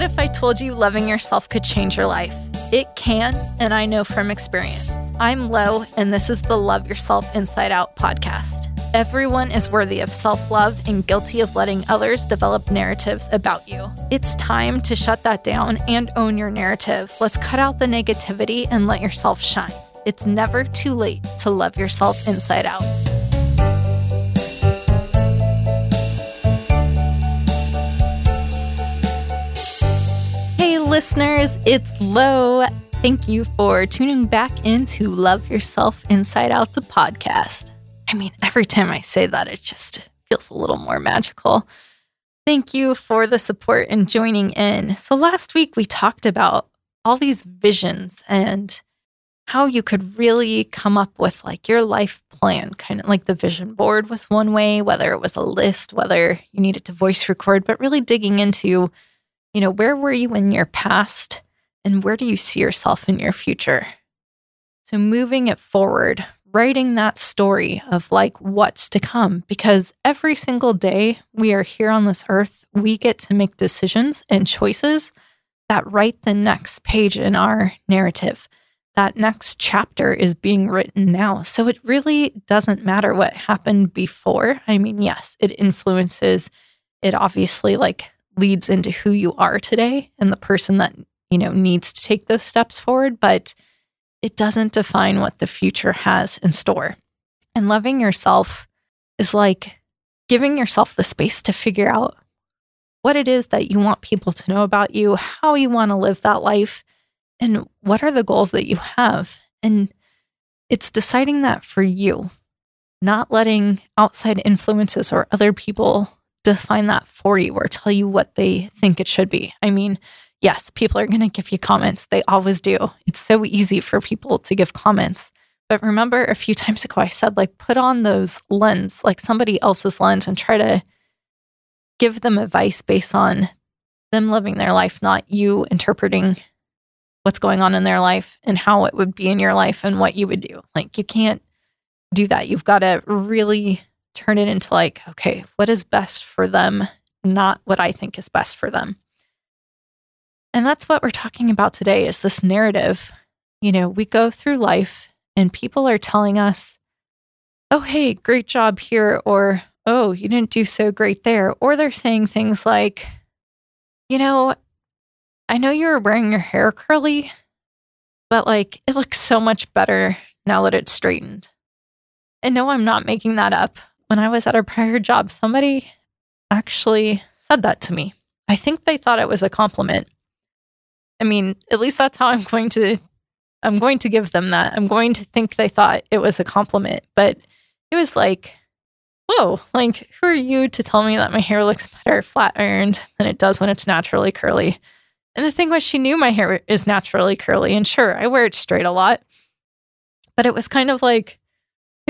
What if I told you loving yourself could change your life? It can, and I know from experience. I'm Lo, and this is the Love Yourself Inside Out podcast. Everyone is worthy of self love and guilty of letting others develop narratives about you. It's time to shut that down and own your narrative. Let's cut out the negativity and let yourself shine. It's never too late to love yourself inside out. Listeners, it's Lo. Thank you for tuning back into Love Yourself Inside Out, the podcast. I mean, every time I say that, it just feels a little more magical. Thank you for the support and joining in. So, last week we talked about all these visions and how you could really come up with like your life plan, kind of like the vision board was one way, whether it was a list, whether you needed to voice record, but really digging into, you know, where were you in your past and where do you see yourself in your future? So, moving it forward, writing that story of like what's to come because every single day we are here on this earth, we get to make decisions and choices that write the next page in our narrative. That next chapter is being written now. So it really doesn't matter what happened before. I mean, yes, it influences, it obviously like leads into who you are today and the person that, you know, needs to take those steps forward. But it doesn't define what the future has in store. And loving yourself is like giving yourself the space to figure out what it is that you want people to know about you, how you want to live that life, and what are the goals that you have. And it's deciding that for you, not letting outside influences or other people define that for you or tell you what they think it should be. I mean, yes, people are going to give you comments. They always do. It's so easy for people to give comments. But remember a few times ago, I said, like, put on those lens, like somebody else's lens, and try to give them advice based on them living their life, not you interpreting what's going on in their life and how it would be in your life and what you would do. Like, you can't do that. You've got to really turn it into, like, okay, what is best for them, not what I think is best for them. And that's what we're talking about today is this narrative. You know, we go through life and people are telling us, oh, hey, great job here, or oh, you didn't do so great there. Or they're saying things like, you know, I know you were wearing your hair curly, but like it looks so much better now that it's straightened. And no, I'm not making that up. When I was at a prior job, somebody actually said that to me. I think they thought it was a compliment. I mean, at least that's how I'm going to I'm going to give them that. I'm going to think they thought it was a compliment, but it was like, whoa, like who are you to tell me that my hair looks better flat ironed than it does when it's naturally curly? And the thing was she knew my hair is naturally curly and sure, I wear it straight a lot. But it was kind of like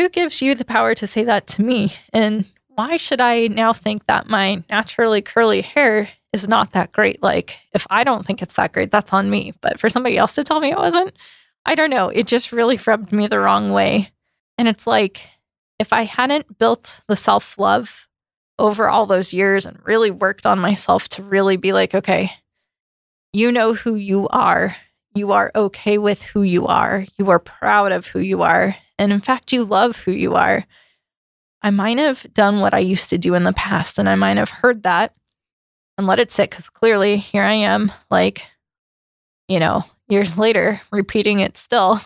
who gives you the power to say that to me? And why should I now think that my naturally curly hair is not that great. Like, if I don't think it's that great, that's on me. But for somebody else to tell me it wasn't, I don't know. It just really rubbed me the wrong way. And it's like, if I hadn't built the self love over all those years and really worked on myself to really be like, okay, you know who you are. You are okay with who you are. You are proud of who you are. And in fact, you love who you are. I might have done what I used to do in the past and I might have heard that and let it sit because clearly here I am, like, you know, years later, repeating it still.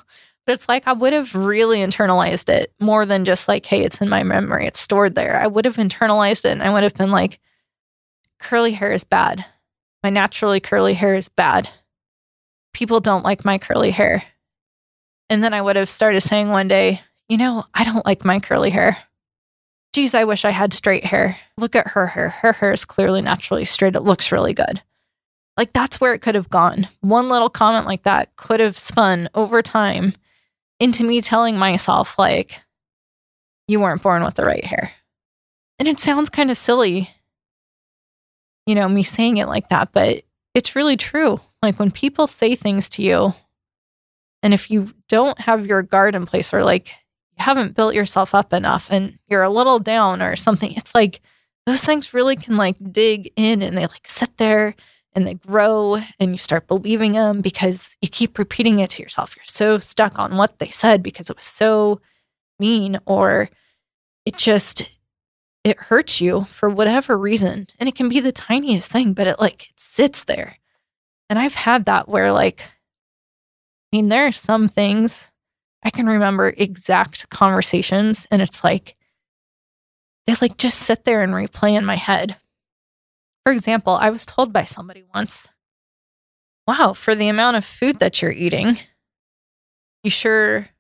But it's like I would have really internalized it more than just like, hey, it's in my memory, it's stored there. I would have internalized it and I would have been like, curly hair is bad. My naturally curly hair is bad. People don't like my curly hair. And then I would have started saying one day, you know, I don't like my curly hair geez, I wish I had straight hair. Look at her hair. Her hair is clearly naturally straight. It looks really good. Like that's where it could have gone. One little comment like that could have spun over time into me telling myself, like, you weren't born with the right hair. And it sounds kind of silly, you know, me saying it like that, but it's really true. Like when people say things to you, and if you don't have your guard in place or like you haven't built yourself up enough and you're a little down or something, it's like those things really can like dig in and they like sit there and they grow and you start believing them because you keep repeating it to yourself. You're so stuck on what they said because it was so mean or it just it hurts you for whatever reason. And it can be the tiniest thing, but it like it sits there. And I've had that where like I mean there are some things I can remember exact conversations and it's like they like just sit there and replay in my head. For example, I was told by somebody once, wow, for the amount of food that you're eating, you sure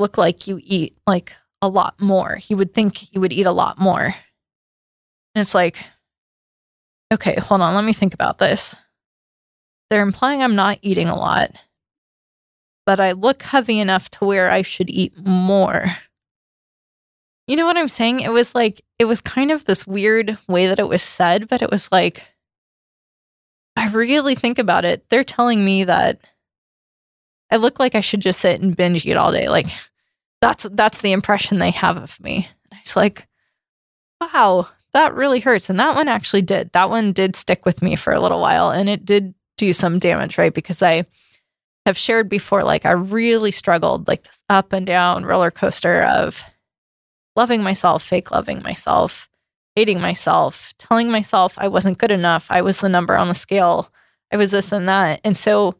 look like you eat like a lot more. You would think you would eat a lot more. And it's like, okay, hold on, let me think about this. They're implying I'm not eating a lot, but I look heavy enough to where I should eat more. You know what I'm saying? It was like, it was kind of this weird way that it was said, but it was like, I really think about it. They're telling me that I look like I should just sit and binge eat all day. Like, that's that's the impression they have of me. And I was like, wow, that really hurts. And that one actually did. That one did stick with me for a little while and it did do some damage, right? Because I have shared before, like I really struggled, like this up and down roller coaster of loving myself, fake loving myself, hating myself, telling myself I wasn't good enough. I was the number on the scale. I was this and that. And so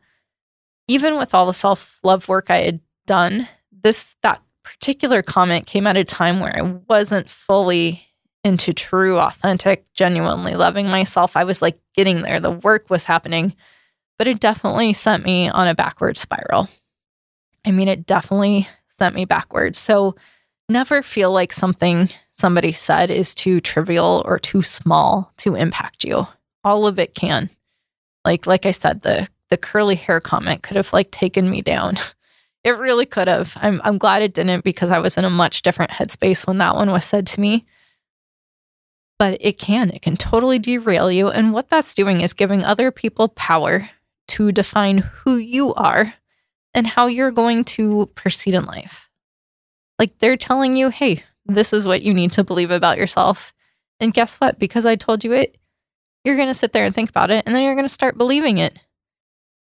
even with all the self-love work I had done, this that particular comment came at a time where I wasn't fully into true, authentic, genuinely loving myself. I was like getting there. The work was happening, but it definitely sent me on a backward spiral. I mean, it definitely sent me backwards. So never feel like something somebody said is too trivial or too small to impact you. All of it can. Like like I said, the the curly hair comment could have like taken me down. It really could have. I'm I'm glad it didn't because I was in a much different headspace when that one was said to me. But it can. It can totally derail you. And what that's doing is giving other people power to define who you are and how you're going to proceed in life. Like they're telling you, hey, this is what you need to believe about yourself. And guess what? Because I told you it, you're going to sit there and think about it and then you're going to start believing it.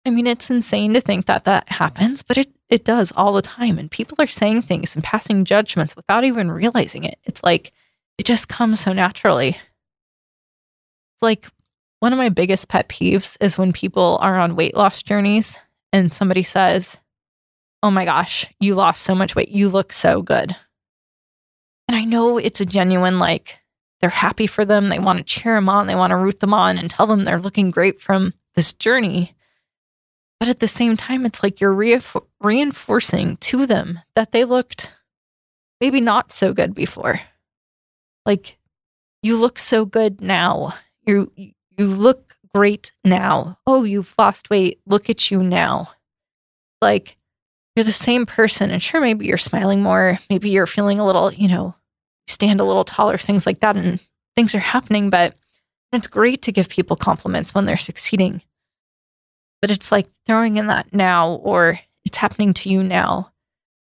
I mean, it's insane to think that that happens, but it, it does all the time. And people are saying things and passing judgments without even realizing it. It's like it just comes so naturally. It's like one of my biggest pet peeves is when people are on weight loss journeys and somebody says, Oh my gosh, you lost so much weight. You look so good. And I know it's a genuine, like, they're happy for them. They want to cheer them on. They want to root them on and tell them they're looking great from this journey. But at the same time, it's like you're re- reinforcing to them that they looked maybe not so good before. Like, you look so good now. You you look great now. Oh, you've lost weight. Look at you now. Like you're the same person. And sure, maybe you're smiling more. Maybe you're feeling a little, you know, stand a little taller, things like that. And things are happening. But it's great to give people compliments when they're succeeding. But it's like throwing in that now or it's happening to you now.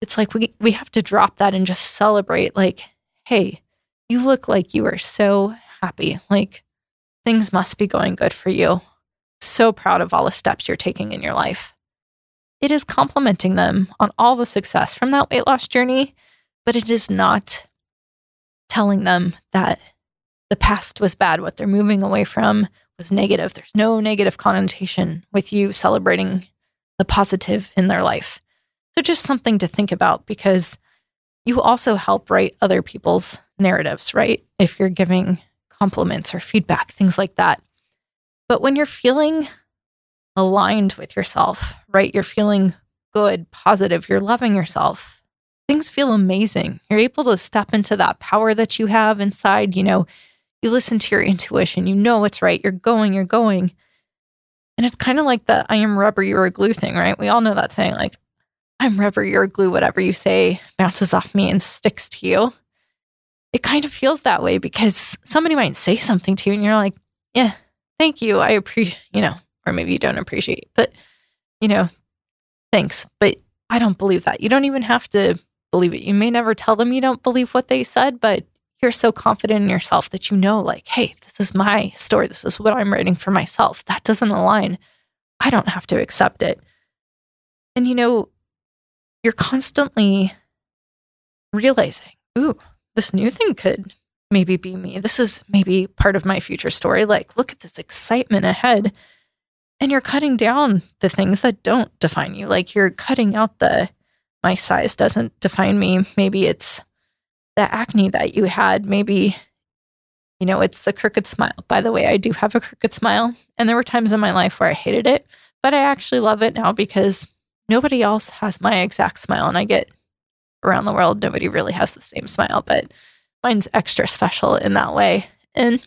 It's like we, we have to drop that and just celebrate, like, hey, you look like you are so happy. Like things must be going good for you. So proud of all the steps you're taking in your life it is complimenting them on all the success from that weight loss journey, but it is not telling them that the past was bad. What they're moving away from was negative. There's no negative connotation with you celebrating the positive in their life. So, just something to think about because you also help write other people's narratives, right? If you're giving compliments or feedback, things like that. But when you're feeling aligned with yourself, right? You're feeling good, positive, you're loving yourself. Things feel amazing. You're able to step into that power that you have inside. You know, you listen to your intuition, you know what's right, you're going, you're going. And it's kind of like the I am rubber, you're a glue thing, right? We all know that saying, like, I'm rubber, you're glue, whatever you say bounces off me and sticks to you. It kind of feels that way because somebody might say something to you and you're like, yeah, thank you. I appreciate, you know, or maybe you don't appreciate. But, you know, thanks. But I don't believe that. You don't even have to believe it. You may never tell them you don't believe what they said, but you're so confident in yourself that you know, like, hey, this is my story. This is what I'm writing for myself. That doesn't align. I don't have to accept it. And, you know, you're constantly realizing, ooh, this new thing could maybe be me. This is maybe part of my future story. Like, look at this excitement ahead. And you're cutting down the things that don't define you. Like, you're cutting out the, my size doesn't define me. Maybe it's the acne that you had. Maybe, you know, it's the crooked smile. By the way, I do have a crooked smile. And there were times in my life where I hated it, but I actually love it now because nobody else has my exact smile. And I get around the world, nobody really has the same smile, but mine's extra special in that way. And,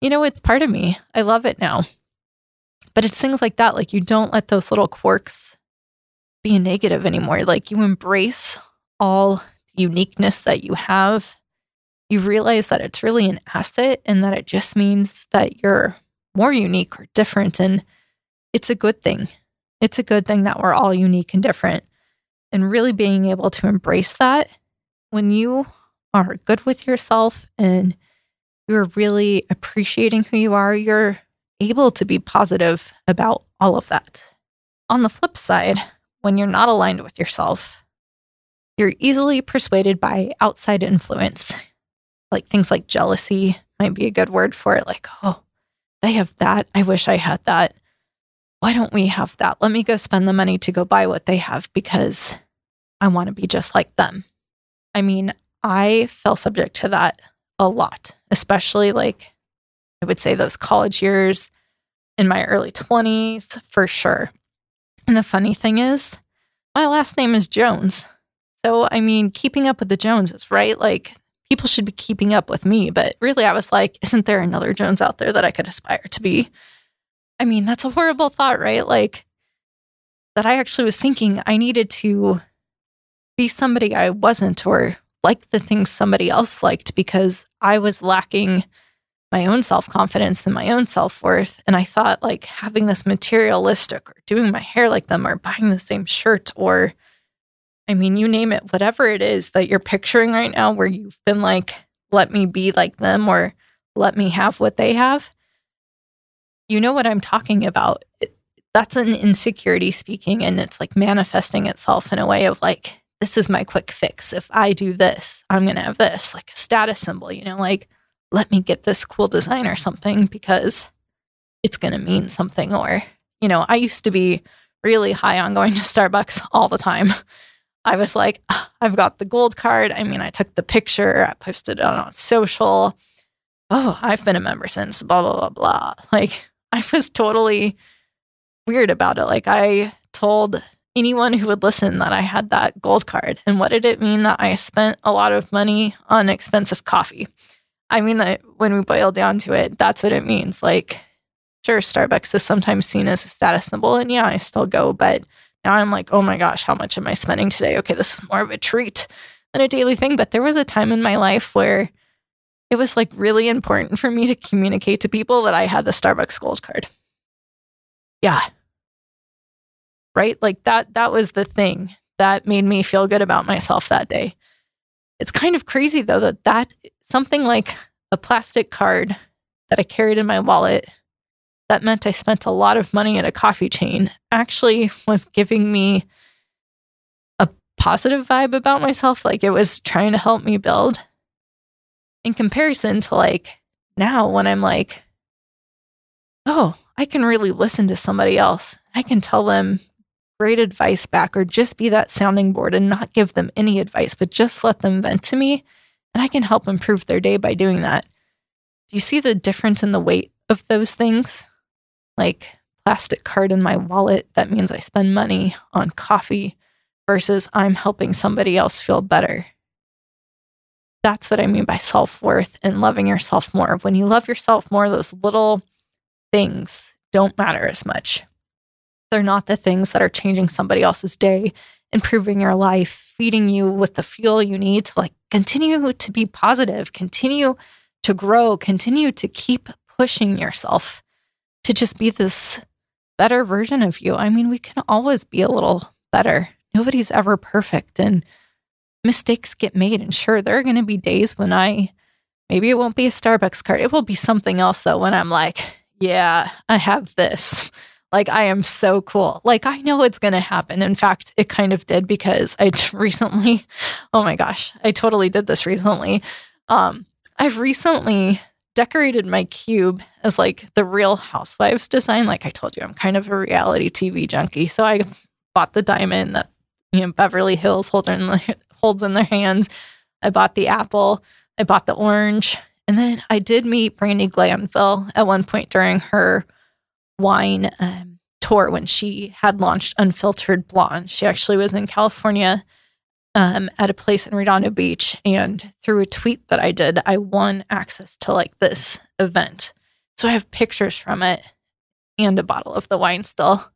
you know, it's part of me. I love it now. But it's things like that. Like, you don't let those little quirks be a negative anymore. Like, you embrace all uniqueness that you have. You realize that it's really an asset and that it just means that you're more unique or different. And it's a good thing. It's a good thing that we're all unique and different. And really being able to embrace that when you are good with yourself and you're really appreciating who you are, you're able to be positive about all of that. On the flip side, when you're not aligned with yourself, you're easily persuaded by outside influence. Like things like jealousy might be a good word for it. Like, oh, they have that. I wish I had that. Why don't we have that? Let me go spend the money to go buy what they have because I want to be just like them. I mean, I fell subject to that a lot, especially like I would say those college years in my early 20s for sure. And the funny thing is, my last name is Jones. So, I mean, keeping up with the Joneses, right? Like, people should be keeping up with me. But really, I was like, isn't there another Jones out there that I could aspire to be? I mean, that's a horrible thought, right? Like, that I actually was thinking I needed to be somebody I wasn't or like the things somebody else liked because I was lacking my own self confidence and my own self worth. And I thought like having this materialistic or doing my hair like them or buying the same shirt or, I mean, you name it, whatever it is that you're picturing right now, where you've been like, let me be like them or let me have what they have. You know what I'm talking about. That's an insecurity speaking, and it's like manifesting itself in a way of like, this is my quick fix. If I do this, I'm going to have this, like a status symbol, you know, like, let me get this cool design or something because it's going to mean something. Or, you know, I used to be really high on going to Starbucks all the time. I was like, ah, I've got the gold card. I mean, I took the picture, I posted it on social. Oh, I've been a member since blah, blah, blah, blah. Like, I was totally weird about it. Like, I told anyone who would listen that I had that gold card. And what did it mean that I spent a lot of money on expensive coffee? I mean, that when we boil down to it, that's what it means. Like, sure, Starbucks is sometimes seen as a status symbol. And yeah, I still go, but now I'm like, oh my gosh, how much am I spending today? Okay, this is more of a treat than a daily thing. But there was a time in my life where it was like really important for me to communicate to people that I had the Starbucks gold card. Yeah, right? Like that that was the thing that made me feel good about myself that day. It's kind of crazy though that that something like a plastic card that I carried in my wallet that meant I spent a lot of money at a coffee chain actually was giving me a positive vibe about myself like it was trying to help me build in comparison to like now when I'm like oh, I can really listen to somebody else. I can tell them great advice back or just be that sounding board and not give them any advice, but just let them vent to me. And I can help improve their day by doing that. Do you see the difference in the weight of those things? Like plastic card in my wallet, that means I spend money on coffee versus I'm helping somebody else feel better. That's what I mean by self worth and loving yourself more. When you love yourself more, those little things don't matter as much. They're not the things that are changing somebody else's day, improving your life, feeding you with the fuel you need to like continue to be positive, continue to grow, continue to keep pushing yourself to just be this better version of you. I mean, we can always be a little better. Nobody's ever perfect. And mistakes get made. And sure, there are going to be days when I, maybe it won't be a Starbucks card. It will be something else though, when I'm like, yeah, I have this. Like, I am so cool. Like, I know it's going to happen. In fact, it kind of did because I recently, oh my gosh, I totally did this recently. Um, I've recently decorated my cube as like the real housewives design. Like I told you, I'm kind of a reality TV junkie. So I bought the diamond that, you know, Beverly Hills holder in the, holds in their hands. I bought the apple. I bought the orange. And then I did meet Brandi Glanville at one point during her wine um, tour when she had launched Unfiltered Blonde. She actually was in California um, at a place in Redondo Beach. And through a tweet that I did, I won access to like this event. So I have pictures from it and a bottle of the wine still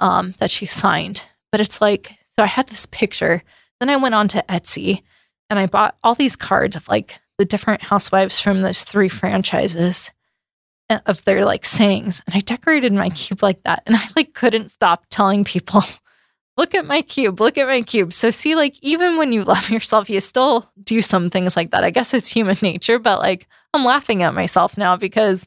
um, that she signed. But it's like, so I had this picture. Then I went on to Etsy and I bought all these cards of like the different housewives from those three franchises of their like sayings. And I decorated my cube like that. And I like couldn't stop telling people look at my cube, look at my cube. So, see, like, even when you love yourself, you still do some things like that. I guess it's human nature, but like, I'm laughing at myself now because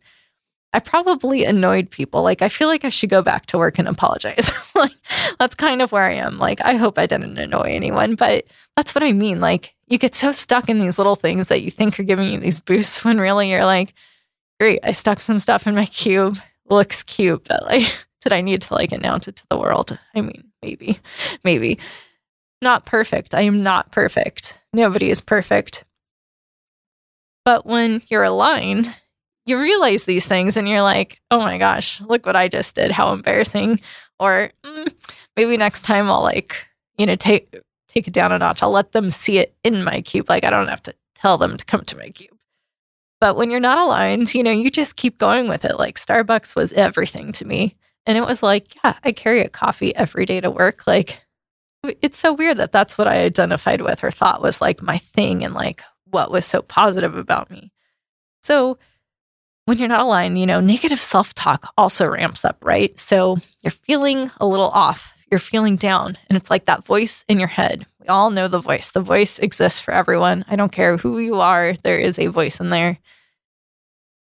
I probably annoyed people. Like, I feel like I should go back to work and apologize. like, that's kind of where I am. Like, I hope I didn't annoy anyone, but that's what I mean. Like, you get so stuck in these little things that you think are giving you these boosts when really you're like, great, I stuck some stuff in my cube. Looks cute, but like, did I need to like announce it to the world? I mean, maybe, maybe. Not perfect. I am not perfect. Nobody is perfect. But when you're aligned, you realize these things and you're like, oh my gosh, look what I just did. How embarrassing. Or mm, maybe next time I'll like, you know, take take it down a notch. I'll let them see it in my cube. Like I don't have to tell them to come to my cube. But when you're not aligned, you know, you just keep going with it. Like Starbucks was everything to me. And it was like, yeah, I carry a coffee every day to work. Like, it's so weird that that's what I identified with or thought was like my thing and like what was so positive about me. So, when you're not aligned, you know, negative self talk also ramps up, right? So, you're feeling a little off, you're feeling down, and it's like that voice in your head. We all know the voice. The voice exists for everyone. I don't care who you are, there is a voice in there.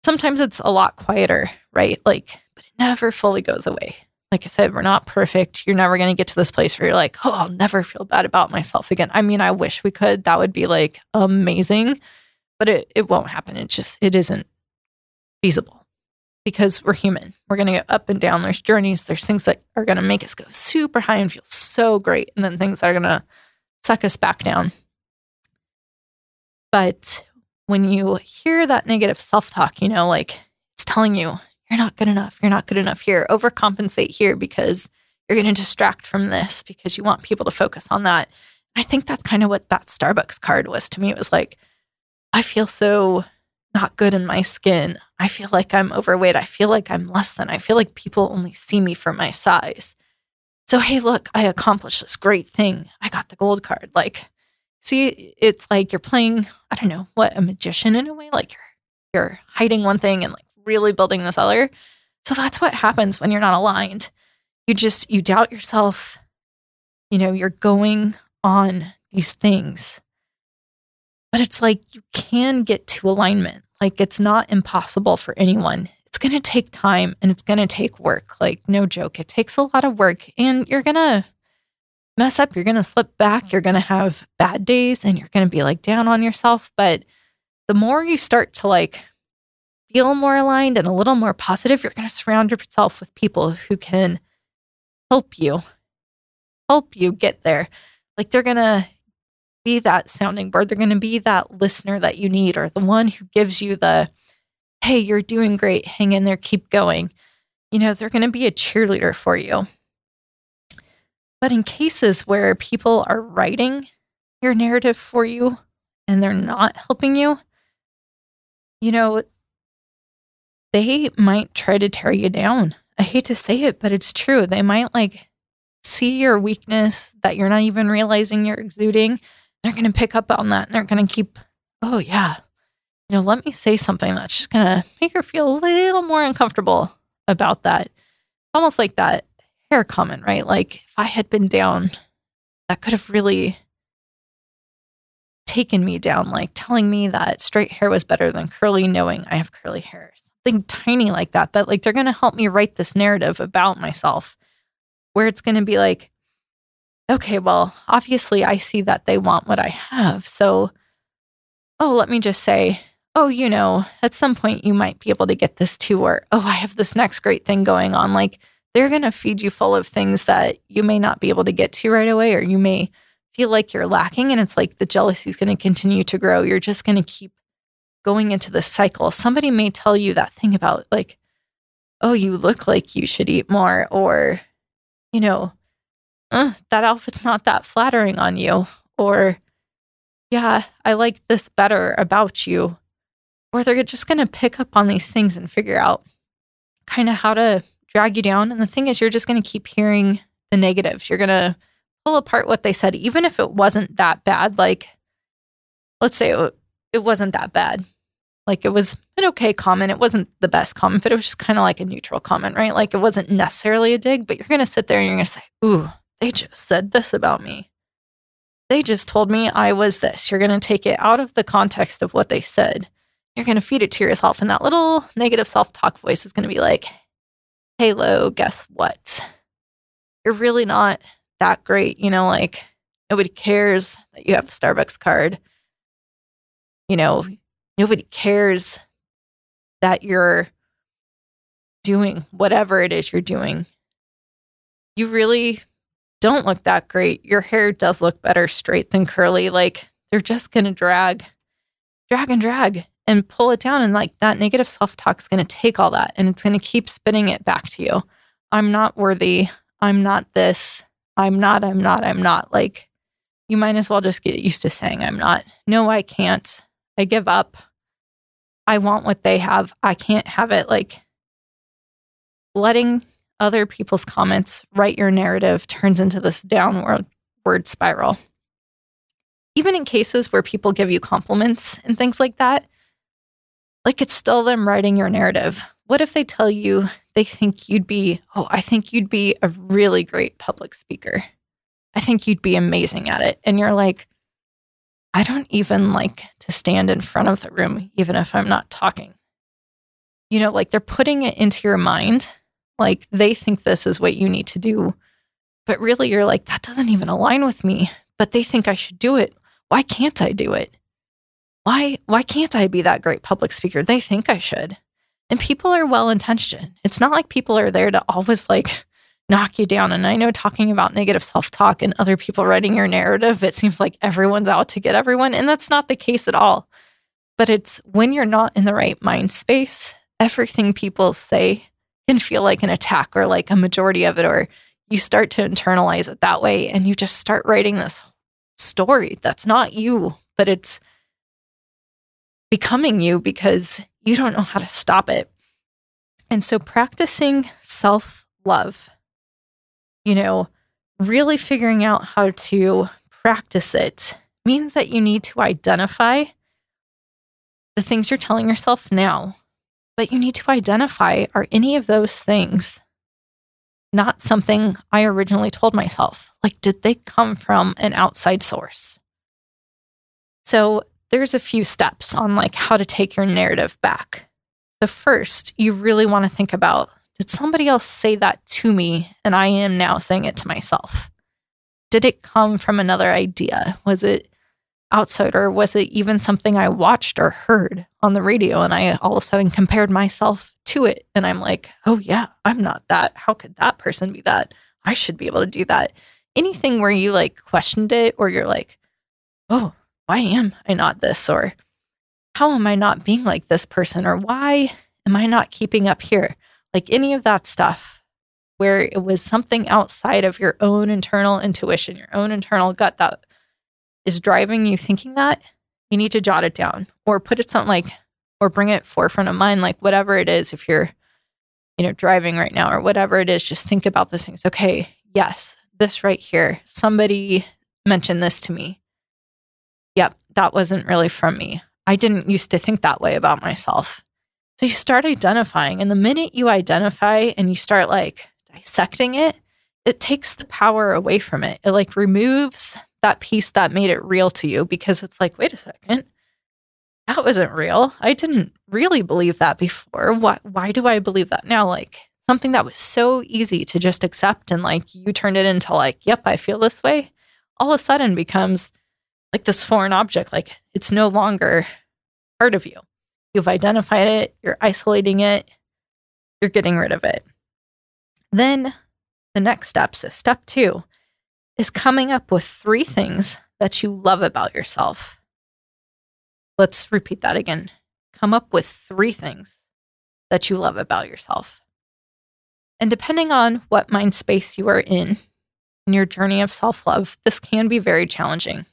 Sometimes it's a lot quieter, right? Like but it never fully goes away. Like I said, we're not perfect. You're never going to get to this place where you're like, oh, I'll never feel bad about myself again. I mean, I wish we could. That would be like amazing, but it, it won't happen. It just, it isn't feasible because we're human. We're going to get up and down. There's journeys, there's things that are going to make us go super high and feel so great. And then things that are going to suck us back down. But when you hear that negative self talk, you know, like it's telling you you're not good enough. You're not good enough here. Overcompensate here because you're going to distract from this because you want people to focus on that. I think that's kind of what that Starbucks card was to me. It was like, I feel so not good in my skin. I feel like I'm overweight. I feel like I'm less than. I feel like people only see me for my size. So, hey, look, I accomplished this great thing. I got the gold card. Like, see, it's like you're playing, I don't know, what, a magician in a way? Like you're you're hiding one thing and like really building this other. So that's what happens when you're not aligned. You just you doubt yourself. You know, you're going on these things. But it's like you can get to alignment. Like it's not impossible for anyone. It's going to take time and it's going to take work. Like no joke, it takes a lot of work and you're going to mess up, you're going to slip back, you're going to have bad days and you're going to be like down on yourself, but the more you start to like feel more aligned and a little more positive, you're going to surround yourself with people who can help you, help you get there. Like they're going to be that sounding board. They're going to be that listener that you need or the one who gives you the, hey, you're doing great. Hang in there, keep going. You know, they're going to be a cheerleader for you. But in cases where people are writing your narrative for you and they're not helping you, you know, they might try to tear you down. I hate to say it, but it's true. They might like see your weakness that you're not even realizing you're exuding. They're going to pick up on that and they're going to keep, oh, yeah, you know, let me say something that's just going to make her feel a little more uncomfortable about that. Almost like that hair comment, right? Like if I had been down, that could have really taken me down, like telling me that straight hair was better than curly, knowing I have curly hair. Something tiny like that, but like they're going to help me write this narrative about myself where it's going to be like, okay, well, obviously I see that they want what I have. So, oh, let me just say, oh, you know, at some point you might be able to get this too, or oh, I have this next great thing going on. Like they're going to feed you full of things that you may not be able to get to right away, or you may feel like you're lacking. And it's like the jealousy is going to continue to grow. You're just going to keep going into this cycle. Somebody may tell you that thing about, like, oh, you look like you should eat more, or, you know, uh, that outfit's not that flattering on you, or, yeah, I like this better about you or they're just going to pick up on these things and figure out kind of how to drag you down. And the thing is, you're just going to keep hearing the negatives. You're going to pull apart what they said, even if it wasn't that bad. Like, let's say it, it wasn't that bad. Like, it was an okay comment. It wasn't the best comment, but it was just kind of like a neutral comment, right? Like, it wasn't necessarily a dig, but you're going to sit there and you're going to say, Ooh, they just said this about me. They just told me I was this. You're going to take it out of the context of what they said you're going to feed it to yourself. And that little negative self talk voice is going to be like, hey, Lo, guess what? You're really not that great. You know, like nobody cares that you have the Starbucks card. You know, nobody cares that you're doing whatever it is you're doing. You really don't look that great. Your hair does look better straight than curly. Like they're just going to drag, drag and drag and pull it down. And like that negative self talk is going to take all that and it's going to keep spinning it back to you. I'm not worthy. I'm not this. I'm not, I'm not, I'm not. Like, you might as well just get used to saying, I'm not. No, I can't. I give up. I want what they have. I can't have it. Like, letting other people's comments write your narrative turns into this downward word spiral. Even in cases where people give you compliments and things like that, like it's still them writing your narrative. What if they tell you they think you'd be, oh, I think you'd be a really great public speaker. I think you'd be amazing at it. And you're like, I don't even like to stand in front of the room, even if I'm not talking. You know, like they're putting it into your mind. Like they think this is what you need to do. But really, you're like, that doesn't even align with me. But they think I should do it. Why can't I do it? Why why can't I be that great public speaker? They think I should. And people are well intentioned. It's not like people are there to always like knock you down. And I know talking about negative self talk and other people writing your narrative, it seems like everyone's out to get everyone. And that's not the case at all. But it's when you're not in the right mind space, everything people say can feel like an attack or like a majority of it, or you start to internalize it that way. And you just start writing this story that's not you, but it's becoming you because you don't know how to stop it. And so practicing self love, you know, really figuring out how to practice it means that you need to identify the things you're telling yourself now, but you need to identify are any of those things not something I originally told myself? Like, did they come from an outside source? So, there's a few steps on like how to take your narrative back. The first, you really want to think about did somebody else say that to me and I am now saying it to myself? Did it come from another idea? Was it outside or was it even something I watched or heard on the radio and I all of a sudden compared myself to it and I'm like, "Oh yeah, I'm not that. How could that person be that? I should be able to do that." Anything where you like questioned it or you're like, "Oh, why am I not this? Or how am I not being like this person? Or why am I not keeping up here? Like any of that stuff where it was something outside of your own internal intuition, your own internal gut that is driving you thinking that, you need to jot it down or put it something like, or bring it forefront of mind, like whatever it is, if you're, you know, driving right now or whatever it is, just think about those things. Okay, yes, this right here, somebody mentioned this to me that wasn't really from me. I didn't used to think that way about myself. So you start identifying, and the minute you identify and you start like dissecting it, it takes the power away from it. It like removes that piece that made it real to you because it's like, wait a second, that wasn't real. I didn't really believe that before. Why, why do I believe that now? Like something that was so easy to just accept and like you turned it into like, yep, I feel this way, all of a sudden becomes like this foreign object. Like it's no longer part of you. You've identified it, you're isolating it, you're getting rid of it. Then the next step, so step two, is coming up with three things that you love about yourself. Let's repeat that again. Come up with three things that you love about yourself. And depending on what mind space you are in in your journey of self love, this can be very challenging.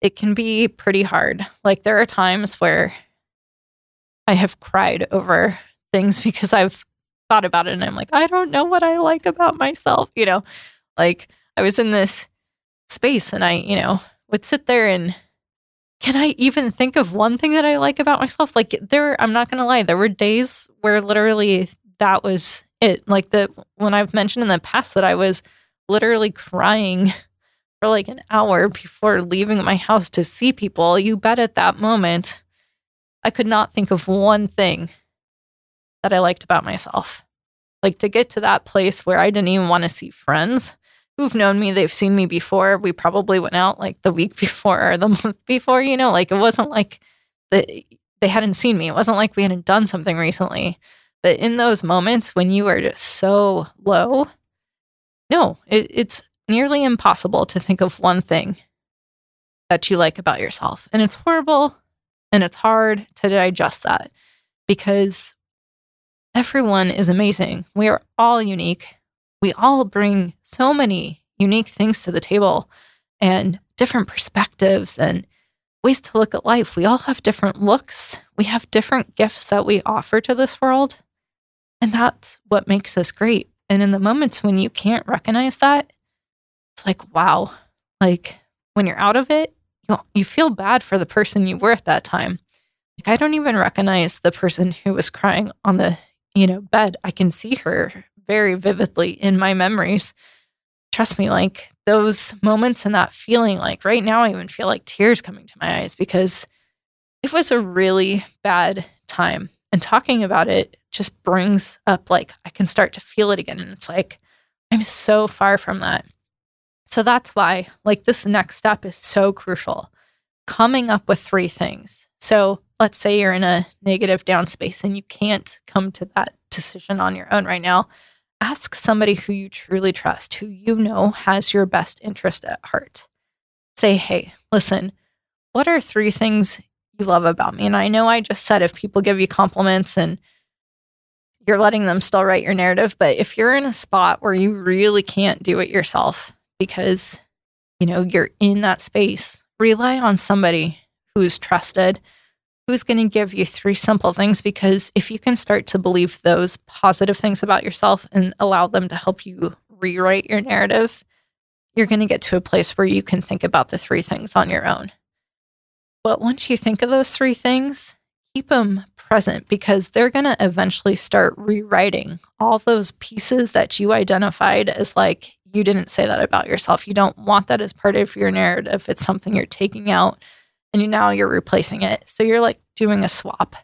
It can be pretty hard. Like, there are times where I have cried over things because I've thought about it and I'm like, I don't know what I like about myself. You know, like I was in this space and I, you know, would sit there and can I even think of one thing that I like about myself? Like there, I'm not going to lie, there were days where literally that was it. Like the, when I've mentioned in the past that I was literally crying for like an hour before leaving my house to see people, you bet at that moment, I could not think of one thing that I liked about myself. Like to get to that place where I didn't even want to see friends who've known me, they've seen me before. We probably went out like the week before or the month before, you know, like it wasn't like the, they hadn't seen me. It wasn't like we hadn't done something recently. But in those moments when you are just so low, no, it, it's nearly impossible to think of one thing that you like about yourself. And it's horrible and it's hard to digest that because everyone is amazing. We are all unique. We all bring so many unique things to the table and different perspectives and ways to look at life. We all have different looks. We have different gifts that we offer to this world. And that's what makes us great. And in the moments when you can't recognize that, it's like, wow, like when you're out of it, you, you feel bad for the person you were at that time. Like, I don't even recognize the person who was crying on the you know, bed, I can see her very vividly in my memories. Trust me, like those moments and that feeling, like right now, I even feel like tears coming to my eyes because it was a really bad time. And talking about it just brings up, like, I can start to feel it again. And it's like, I'm so far from that. So that's why, like, this next step is so crucial. Coming up with three things. So let's say you're in a negative down space and you can't come to that decision on your own right now, ask somebody who you truly trust, who you know has your best interest at heart. Say, hey, listen, what are three things you love about me? And I know I just said if people give you compliments and you're letting them still write your narrative, but if you're in a spot where you really can't do it yourself because, you know, you're in that space, rely on somebody who's trusted who's going to give you three simple things because if you can start to believe those positive things about yourself and allow them to help you rewrite your narrative, you're going to get to a place where you can think about the three things on your own. But once you think of those three things, keep them present because they're going to eventually start rewriting all those pieces that you identified as like, you didn't say that about yourself. You don't want that as part of your narrative. It's something you're taking out and you, now you're replacing it. So you're like doing a swap.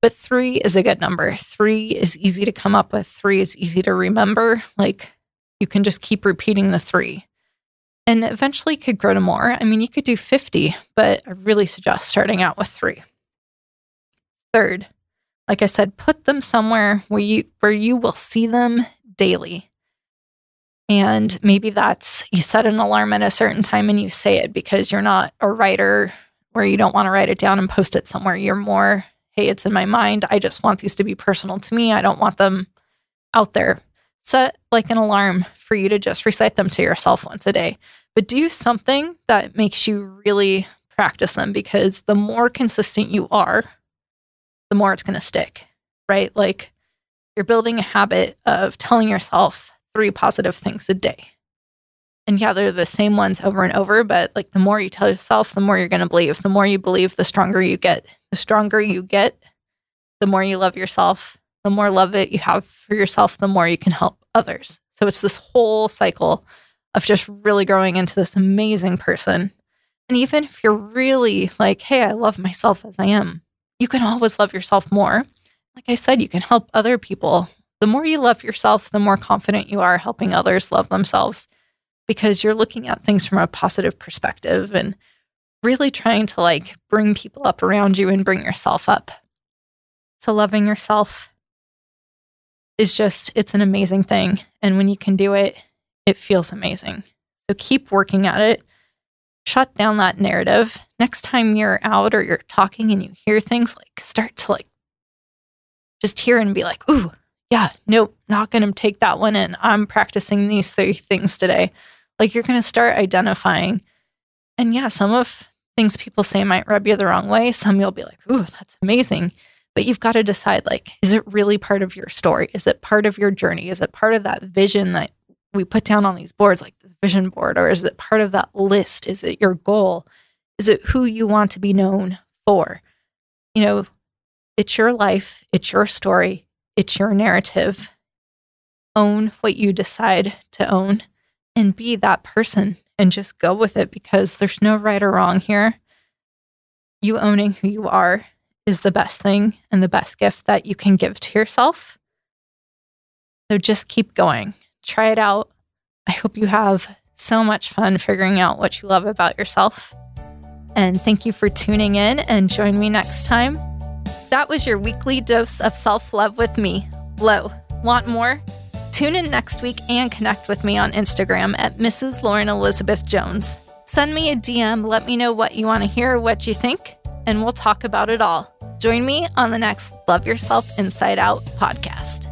But three is a good number. Three is easy to come up with. Three is easy to remember. Like you can just keep repeating the three and eventually could grow to more. I mean, you could do 50, but I really suggest starting out with three. Third, like I said, put them somewhere where you where you will see them daily. And maybe that's you set an alarm at a certain time and you say it because you're not a writer where you don't want to write it down and post it somewhere. You're more, hey, it's in my mind. I just want these to be personal to me. I don't want them out there. Set like an alarm for you to just recite them to yourself once a day, but do something that makes you really practice them because the more consistent you are, the more it's going to stick, right? Like you're building a habit of telling yourself three positive things a day. And yeah, they're the same ones over and over, but like the more you tell yourself, the more you're going to believe. The more you believe, the stronger you get. The stronger you get, the more you love yourself. The more love that you have for yourself, the more you can help others. So it's this whole cycle of just really growing into this amazing person. And even if you're really like, hey, I love myself as I am, you can always love yourself more. Like I said, you can help other people. The more you love yourself, the more confident you are helping mm. others love themselves because you're looking at things from a positive perspective and really trying to like bring people up around you and bring yourself up. So, loving yourself is just, it's an amazing thing. And when you can do it, it feels amazing. So, keep working at it. Shut down that narrative. Next time you're out or you're talking and you hear things, like start to like just hear and be like, ooh, yeah, nope, not going to take that one in. I'm practicing these three things today. Like you're going to start identifying. And yeah, some of things people say might rub you the wrong way. Some you'll be like, ooh, that's amazing. But you've got to decide like, is it really part of your story? Is it part of your journey? Is it part of that vision that we put down on these boards, like the vision board? Or is it part of that list? Is it your goal? Is it who you want to be known for? You know, it's your life, it's your story, it's your narrative. Own what you decide to own and be that person and just go with it because there's no right or wrong here. You owning who you are is the best thing and the best gift that you can give to yourself. So just keep going. Try it out. I hope you have so much fun figuring out what you love about yourself. And thank you for tuning in and join me next time. That was your weekly dose of self love with me, Lo. Want more? Tune in next week and connect with me on Instagram at Mrs. Lauren Elizabeth Jones. Send me a DM, let me know what you want to hear, what you think, and we'll talk about it all. Join me on the next Love Yourself Inside Out podcast.